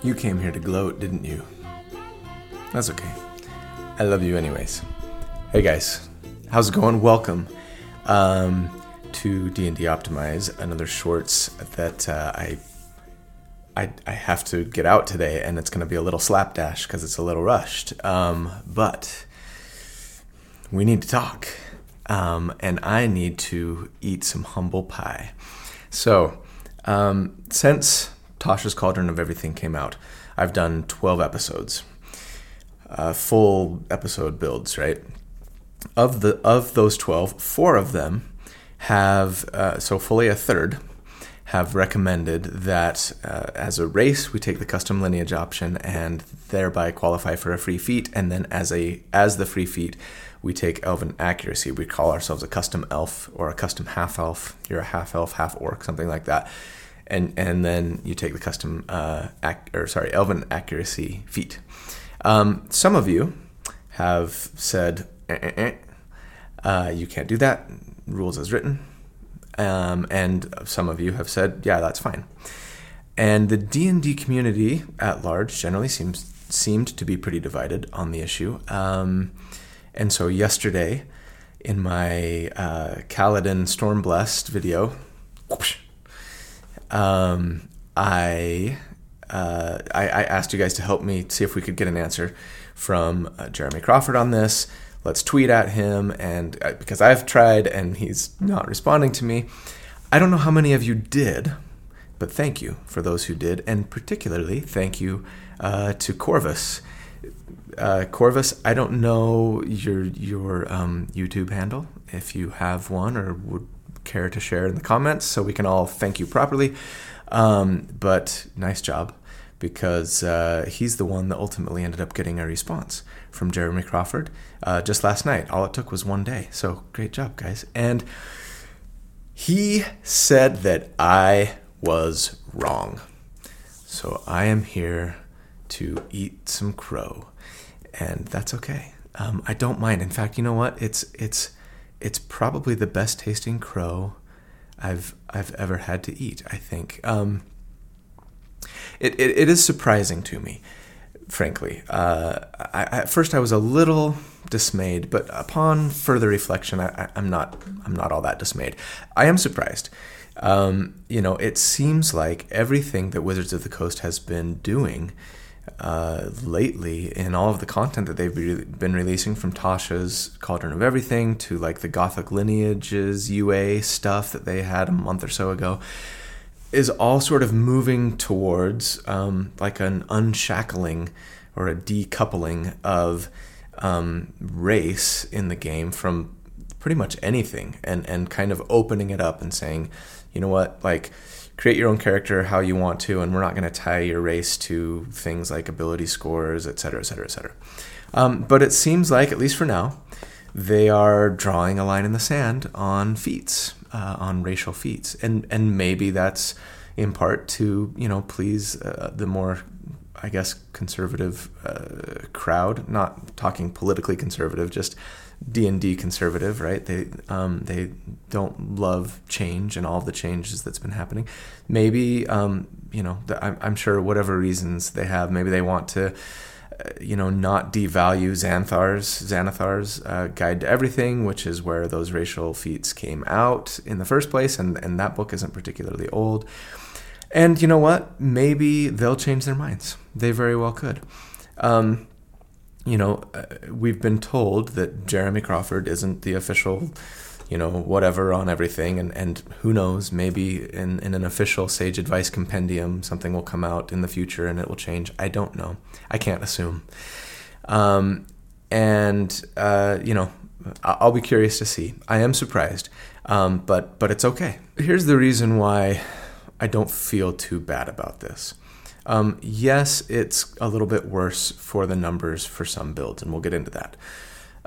You came here to gloat, didn't you? That's okay. I love you anyways. Hey guys, how's it going? Welcome um, to D&D Optimize, another shorts that uh, I, I I have to get out today, and it's going to be a little slapdash because it's a little rushed. Um, but we need to talk, um, and I need to eat some humble pie. So, um, since Tasha's Cauldron of Everything came out, I've done 12 episodes, uh, full episode builds, right? Of the of those 12, four of them have uh, so fully a third have recommended that uh, as a race we take the custom lineage option and thereby qualify for a free feat. And then as a as the free feat we take elven accuracy. We call ourselves a custom elf or a custom half elf you're a half elf half orc something like that and and then you take the custom uh, ac- or sorry elven accuracy feat um, some of you have said eh, eh, eh, uh, you can't do that rules as written um, and some of you have said, yeah, that's fine. And the D&D community at large generally seems seemed to be pretty divided on the issue. Um, and so yesterday, in my uh, Kaladin Stormblessed video, whoosh, um, I, uh, I, I asked you guys to help me see if we could get an answer from uh, Jeremy Crawford on this let's tweet at him and uh, because I've tried and he's not responding to me. I don't know how many of you did, but thank you for those who did, and particularly thank you uh, to Corvus. Uh, Corvus, I don't know your your um, YouTube handle if you have one or would care to share in the comments so we can all thank you properly. Um, but nice job because uh, he's the one that ultimately ended up getting a response from Jeremy Crawford uh, just last night. All it took was one day. So great job, guys. And he said that I was wrong. So I am here to eat some crow, and that's okay. Um, I don't mind. In fact, you know what? It's it's it's probably the best tasting crow I've I've ever had to eat. I think. Um, it, it, it is surprising to me, frankly. Uh, I, at first, I was a little dismayed, but upon further reflection, I, am not I'm not all that dismayed. I am surprised. Um, you know, it seems like everything that Wizards of the Coast has been doing uh, lately in all of the content that they've re- been releasing from Tasha's Cauldron of Everything to like the Gothic Lineages UA stuff that they had a month or so ago is all sort of moving towards um, like an unshackling or a decoupling of um, race in the game from pretty much anything and, and kind of opening it up and saying, you know what, like create your own character how you want to, and we're not going to tie your race to things like ability scores, et cetera, et cetera, et cetera. Um, but it seems like, at least for now, they are drawing a line in the sand on feats uh, on racial feats, and and maybe that's in part to you know please uh, the more I guess conservative uh, crowd. Not talking politically conservative, just D and D conservative, right? They um, they don't love change and all the changes that's been happening. Maybe um, you know I'm, I'm sure whatever reasons they have, maybe they want to you know, not devalue Xanthar's Xanathar's uh, Guide to Everything, which is where those racial feats came out in the first place, and and that book isn't particularly old. And you know what? Maybe they'll change their minds. They very well could. Um, you know, uh, we've been told that Jeremy Crawford isn't the official you know, whatever on everything. And, and who knows, maybe in, in an official Sage Advice compendium, something will come out in the future and it will change. I don't know. I can't assume. Um, and, uh, you know, I'll be curious to see. I am surprised, um, but but it's okay. Here's the reason why I don't feel too bad about this. Um, yes, it's a little bit worse for the numbers for some builds, and we'll get into that.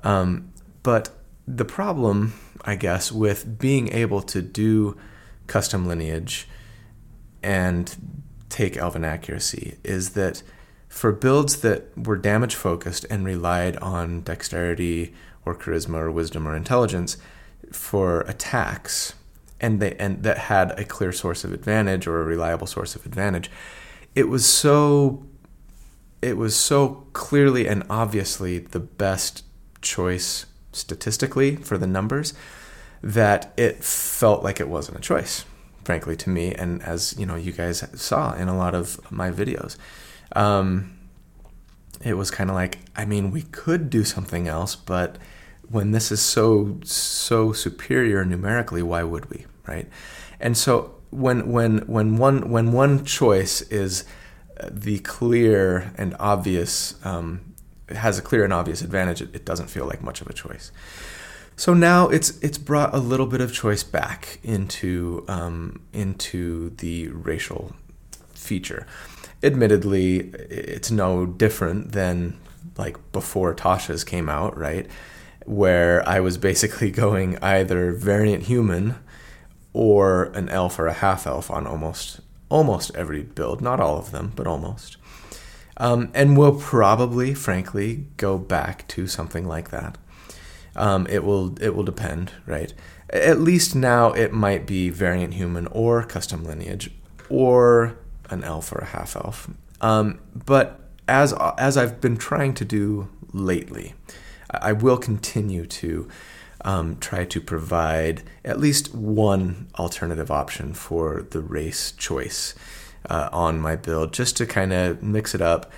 Um, but the problem I guess, with being able to do custom lineage and take elven accuracy is that for builds that were damage focused and relied on dexterity or charisma or wisdom or intelligence for attacks and they and that had a clear source of advantage or a reliable source of advantage it was so it was so clearly and obviously the best choice statistically for the numbers that it felt like it wasn't a choice frankly to me and as you know you guys saw in a lot of my videos. Um, it was kind of like i mean we could do something else but when this is so so superior numerically why would we right? And so when when when one when one choice is the clear and obvious um, has a clear and obvious advantage, it, it doesn't feel like much of a choice. So now it's it's brought a little bit of choice back into um, into the racial feature. Admittedly, it's no different than like before Tasha's came out, right? Where I was basically going either variant human or an elf or a half elf on almost almost every build, not all of them, but almost. Um, and we'll probably, frankly, go back to something like that. Um, it will it will depend, right? At least now it might be variant human or custom lineage or an elf or a half elf. Um, but as as I've been trying to do lately, I will continue to um, try to provide at least one alternative option for the race choice uh, on my build, just to kind of mix it up.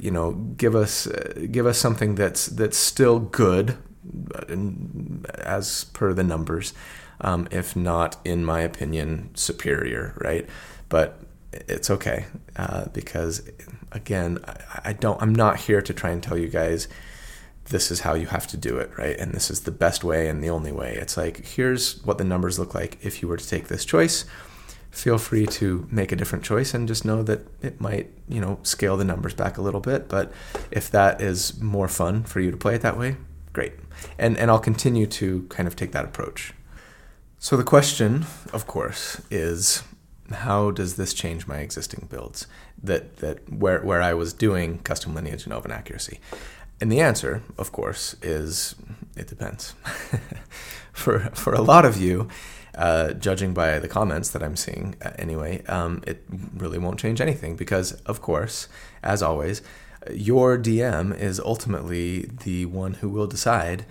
You know, give us uh, give us something that's that's still good, as per the numbers, um, if not, in my opinion, superior. Right, but it's okay uh, because again, I, I don't. I'm not here to try and tell you guys this is how you have to do it, right? And this is the best way and the only way. It's like, here's what the numbers look like if you were to take this choice. Feel free to make a different choice and just know that it might, you know, scale the numbers back a little bit. But if that is more fun for you to play it that way, great. And and I'll continue to kind of take that approach. So the question, of course, is how does this change my existing builds that that where where I was doing custom lineage and elven accuracy? And the answer, of course, is it depends. for for a lot of you, uh, judging by the comments that I'm seeing, uh, anyway, um, it really won't change anything because, of course, as always, your DM is ultimately the one who will decide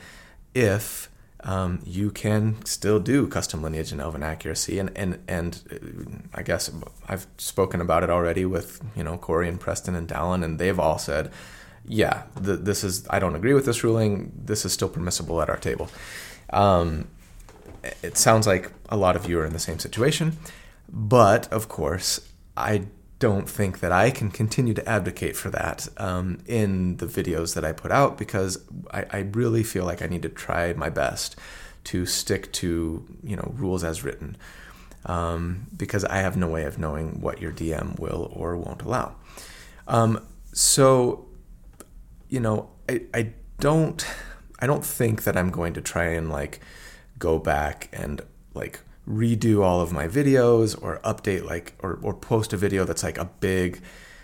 if um, you can still do custom lineage and elven accuracy. And, and, and uh, I guess I've spoken about it already with, you know, Corey and Preston and Dallin, and they've all said, yeah, the, this is I don't agree with this ruling. This is still permissible at our table. Um, it sounds like a lot of you are in the same situation, but of course, I don't think that I can continue to advocate for that um, in the videos that I put out because I, I really feel like I need to try my best to stick to you know rules as written um, because I have no way of knowing what your DM will or won't allow. Um, so you know, I, I don't I don't think that I'm going to try and like go back and like redo all of my videos or update like or, or post a video that's like a big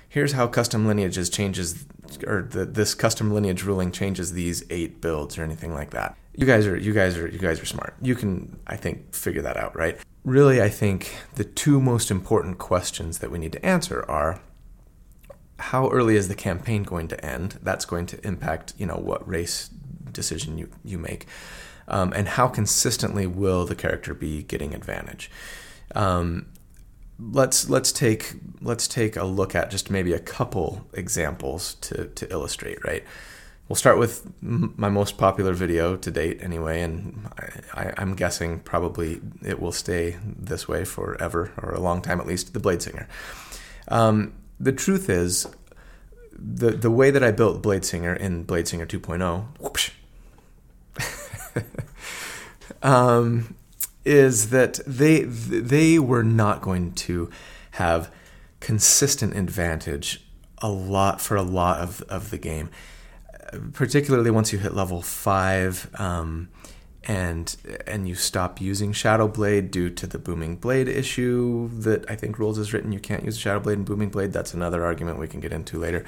here's how custom lineages changes or the, this custom lineage ruling changes these eight builds or anything like that. You guys are you guys are you guys are smart. You can i think figure that out right? Really i think the two most important questions that we need to answer are how early is the campaign going to end? That's going to impact, you know, what race decision you, you make. Um, and how consistently will the character be getting advantage? Um, let's let's take let's take a look at just maybe a couple examples to to illustrate. Right, we'll start with my most popular video to date, anyway, and I, am guessing probably it will stay this way forever or a long time at least. The Blade Singer. Um, the truth is, the the way that I built Blade Singer in Blade Singer 2.0, whoosh, um, is that they they were not going to have consistent advantage a lot for a lot of, of the game, particularly once you hit level five. Um, and and you stop using Shadow Blade due to the Booming Blade issue that I think rules is written. You can't use Shadow Blade and Booming Blade. That's another argument we can get into later.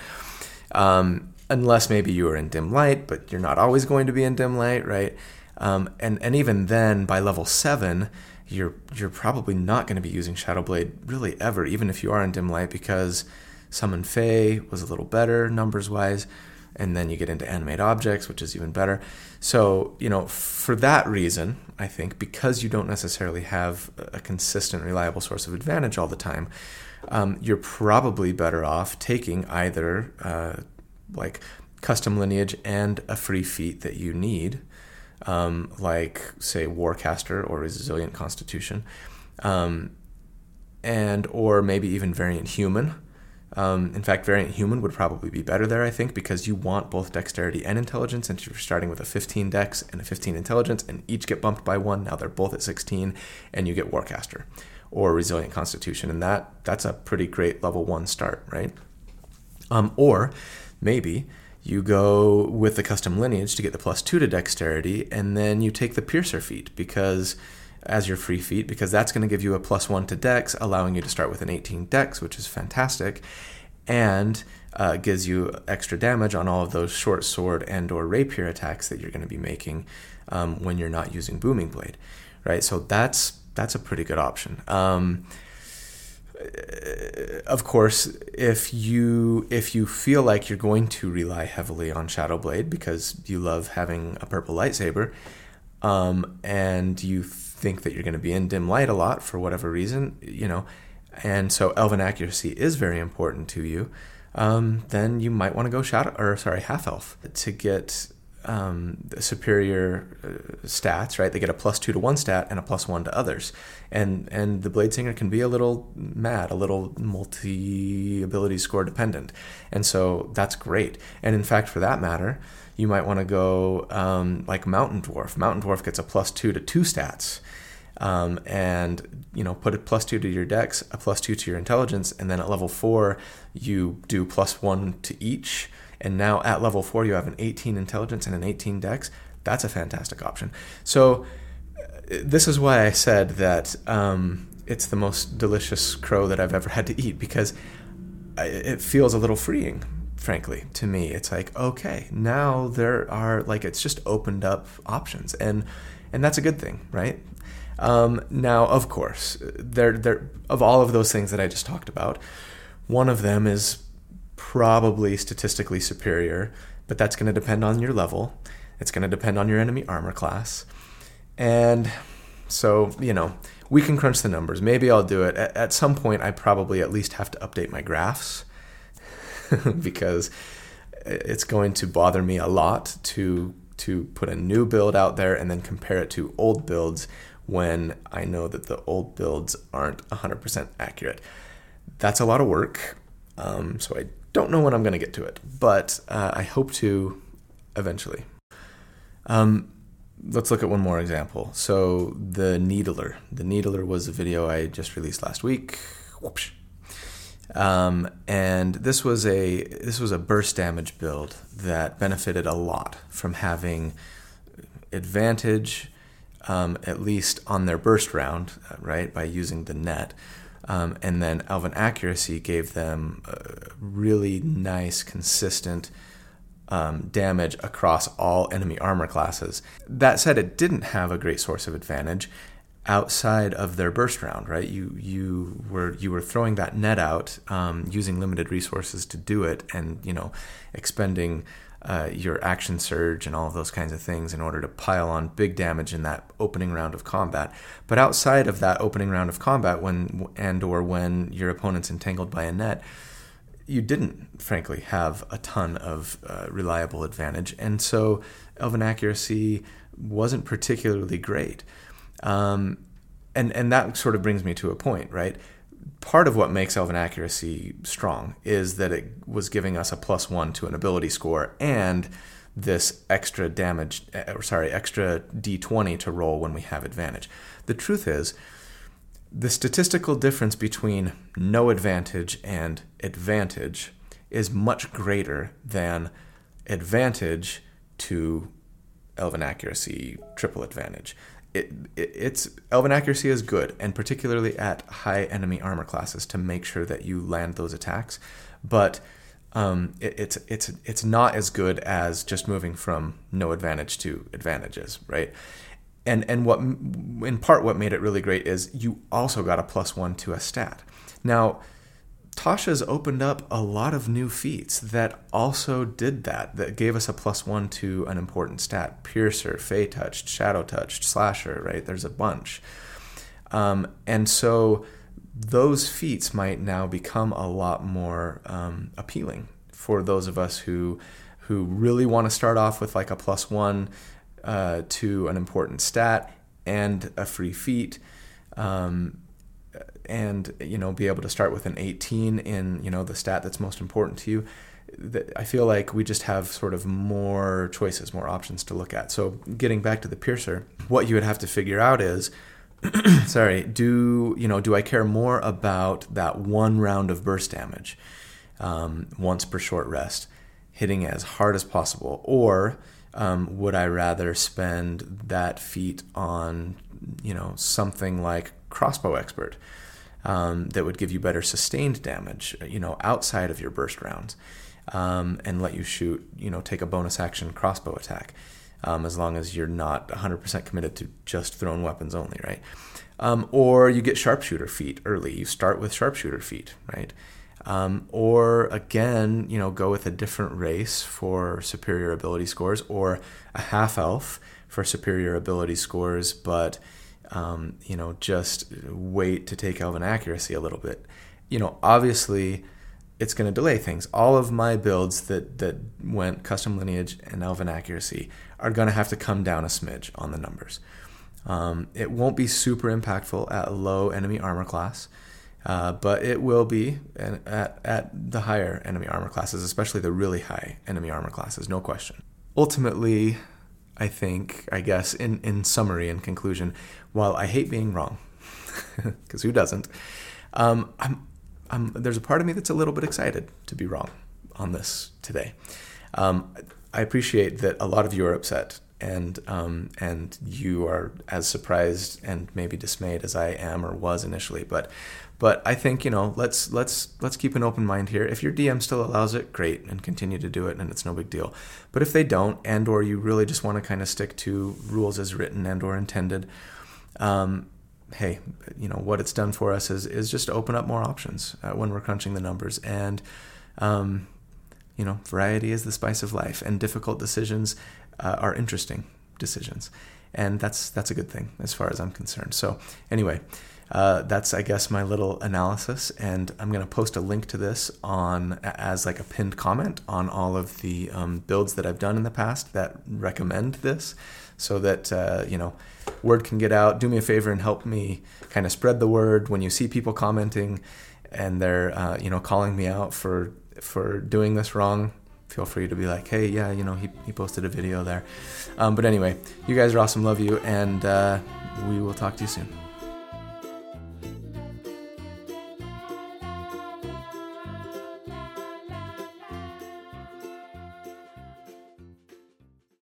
Um, unless maybe you are in dim light, but you're not always going to be in dim light, right? Um, and and even then, by level seven, you're you're probably not going to be using Shadow Blade really ever, even if you are in dim light, because Summon Fey was a little better numbers wise. And then you get into animate objects, which is even better. So, you know, for that reason, I think, because you don't necessarily have a consistent, reliable source of advantage all the time, um, you're probably better off taking either uh, like custom lineage and a free feat that you need, um, like, say, Warcaster or Resilient Constitution, um, and or maybe even Variant Human um, in fact, variant human would probably be better there, I think, because you want both dexterity and intelligence. And you're starting with a 15 dex and a 15 intelligence, and each get bumped by one. Now they're both at 16, and you get Warcaster or Resilient Constitution, and that that's a pretty great level one start, right? Um, or maybe you go with the custom lineage to get the plus two to dexterity, and then you take the Piercer feat because as your free feat because that's going to give you a plus one to dex, allowing you to start with an 18 dex, which is fantastic, and uh, gives you extra damage on all of those short sword and or rapier attacks that you're going to be making um, when you're not using booming blade, right? So that's that's a pretty good option. Um, of course, if you if you feel like you're going to rely heavily on Shadow Blade because you love having a purple lightsaber, um, and you think that you're going to be in dim light a lot for whatever reason, you know, and so elven accuracy is very important to you, um, then you might want to go shadow or sorry half elf to get um, superior uh, stats. Right, they get a plus two to one stat and a plus one to others, and and the blade singer can be a little mad, a little multi ability score dependent, and so that's great. And in fact, for that matter you might want to go um, like Mountain Dwarf. Mountain Dwarf gets a plus two to two stats. Um, and you know put a plus two to your dex, a plus two to your intelligence, and then at level four you do plus one to each. And now at level four you have an 18 intelligence and an 18 dex. That's a fantastic option. So uh, this is why I said that um, it's the most delicious crow that I've ever had to eat because it feels a little freeing frankly to me it's like okay now there are like it's just opened up options and and that's a good thing right um, now of course of all of those things that i just talked about one of them is probably statistically superior but that's going to depend on your level. It's going to depend on your enemy armor class. And so you know we can crunch the numbers. Maybe i'll do it. At, at some point i probably at least have to update my graphs because it's going to bother me a lot to to put a new build out there and then compare it to old builds when I know that the old builds aren't 100% accurate. That's a lot of work, um, so I don't know when I'm going to get to it, but uh, I hope to eventually. Um, let's look at one more example. So the Needler. The Needler was a video I just released last week. Whoops. Um, and this was a this was a burst damage build that benefited a lot from having advantage, um, at least on their burst round, uh, right, by using the net. Um, and then Elven Accuracy gave them really nice, consistent um, damage across all enemy armor classes. That said, it didn't have a great source of advantage, outside of their burst round, right? You you were you were throwing that net out um, using limited resources to do it, and you know, expending uh, your action surge and all of those kinds of things in order to pile on big damage in that opening round of combat. But outside of that opening round of combat, when and or when your opponent's entangled by a net. You didn't, frankly, have a ton of uh, reliable advantage, and so Elven accuracy wasn't particularly great. Um, and and that sort of brings me to a point, right? Part of what makes Elven accuracy strong is that it was giving us a plus one to an ability score and this extra damage, eh, or sorry, extra d20 to roll when we have advantage. The truth is, the statistical difference between no advantage and advantage is much greater than advantage to elven accuracy triple advantage it, it, it's elven accuracy is good, and particularly at high enemy armor classes to make sure that you land those attacks. But um, it, it's it's it's not as good as just moving from no advantage to advantages, right? And and what in part what made it really great is you also got a plus one to a stat. Now, Tasha's opened up a lot of new feats that also did that, that gave us a plus one to an important stat. Piercer, Fey Touched, Shadow Touched, Slasher, right? There's a bunch. Um, and so those feats might now become a lot more um, appealing for those of us who who really want to start off with like a plus one uh, to an important stat and a free feat. Um, and you know be able to start with an 18 in you know the stat that's most important to you i feel like we just have sort of more choices more options to look at. So getting back to the piercer what you would have to figure out is sorry do you know do i care more about that one round of burst damage um, once per short rest hitting as hard as possible or um, would i rather spend that feat on you know something like crossbow expert um, that would give you better sustained damage, you know, outside of your burst rounds, um, and let you shoot, you know, take a bonus action crossbow attack, um, as long as you're not 100% committed to just thrown weapons only, right? Um, or you get sharpshooter feat early. You start with sharpshooter feat, right? Um, or again, you know, go with a different race for superior ability scores, or a half elf for superior ability scores, but um, you know, just wait to take Elven accuracy a little bit. You know, obviously, it's going to delay things. All of my builds that that went custom lineage and Elven accuracy are going to have to come down a smidge on the numbers. Um, it won't be super impactful at low enemy armor class, uh, but it will be at, at the higher enemy armor classes, especially the really high enemy armor classes, no question. Ultimately, I think, I guess, in, in summary and conclusion, while I hate being wrong, because who doesn't, um, I'm, I'm, there's a part of me that's a little bit excited to be wrong on this today. Um, I appreciate that a lot of you are upset and um, and you are as surprised and maybe dismayed as I am or was initially. But but I think you know let's let's let's keep an open mind here. If your DM still allows it, great, and continue to do it, and it's no big deal. But if they don't, and or you really just want to kind of stick to rules as written and or intended, um, hey, you know what it's done for us is is just open up more options uh, when we're crunching the numbers and. Um, you know, variety is the spice of life, and difficult decisions uh, are interesting decisions, and that's that's a good thing as far as I'm concerned. So anyway, uh, that's I guess my little analysis, and I'm going to post a link to this on as like a pinned comment on all of the um, builds that I've done in the past that recommend this, so that uh, you know word can get out. Do me a favor and help me kind of spread the word when you see people commenting and they're uh, you know calling me out for for doing this wrong feel free to be like, hey, yeah, you know, he, he posted a video there. Um, but anyway, you guys are awesome. Love you. And uh, we will talk to you soon.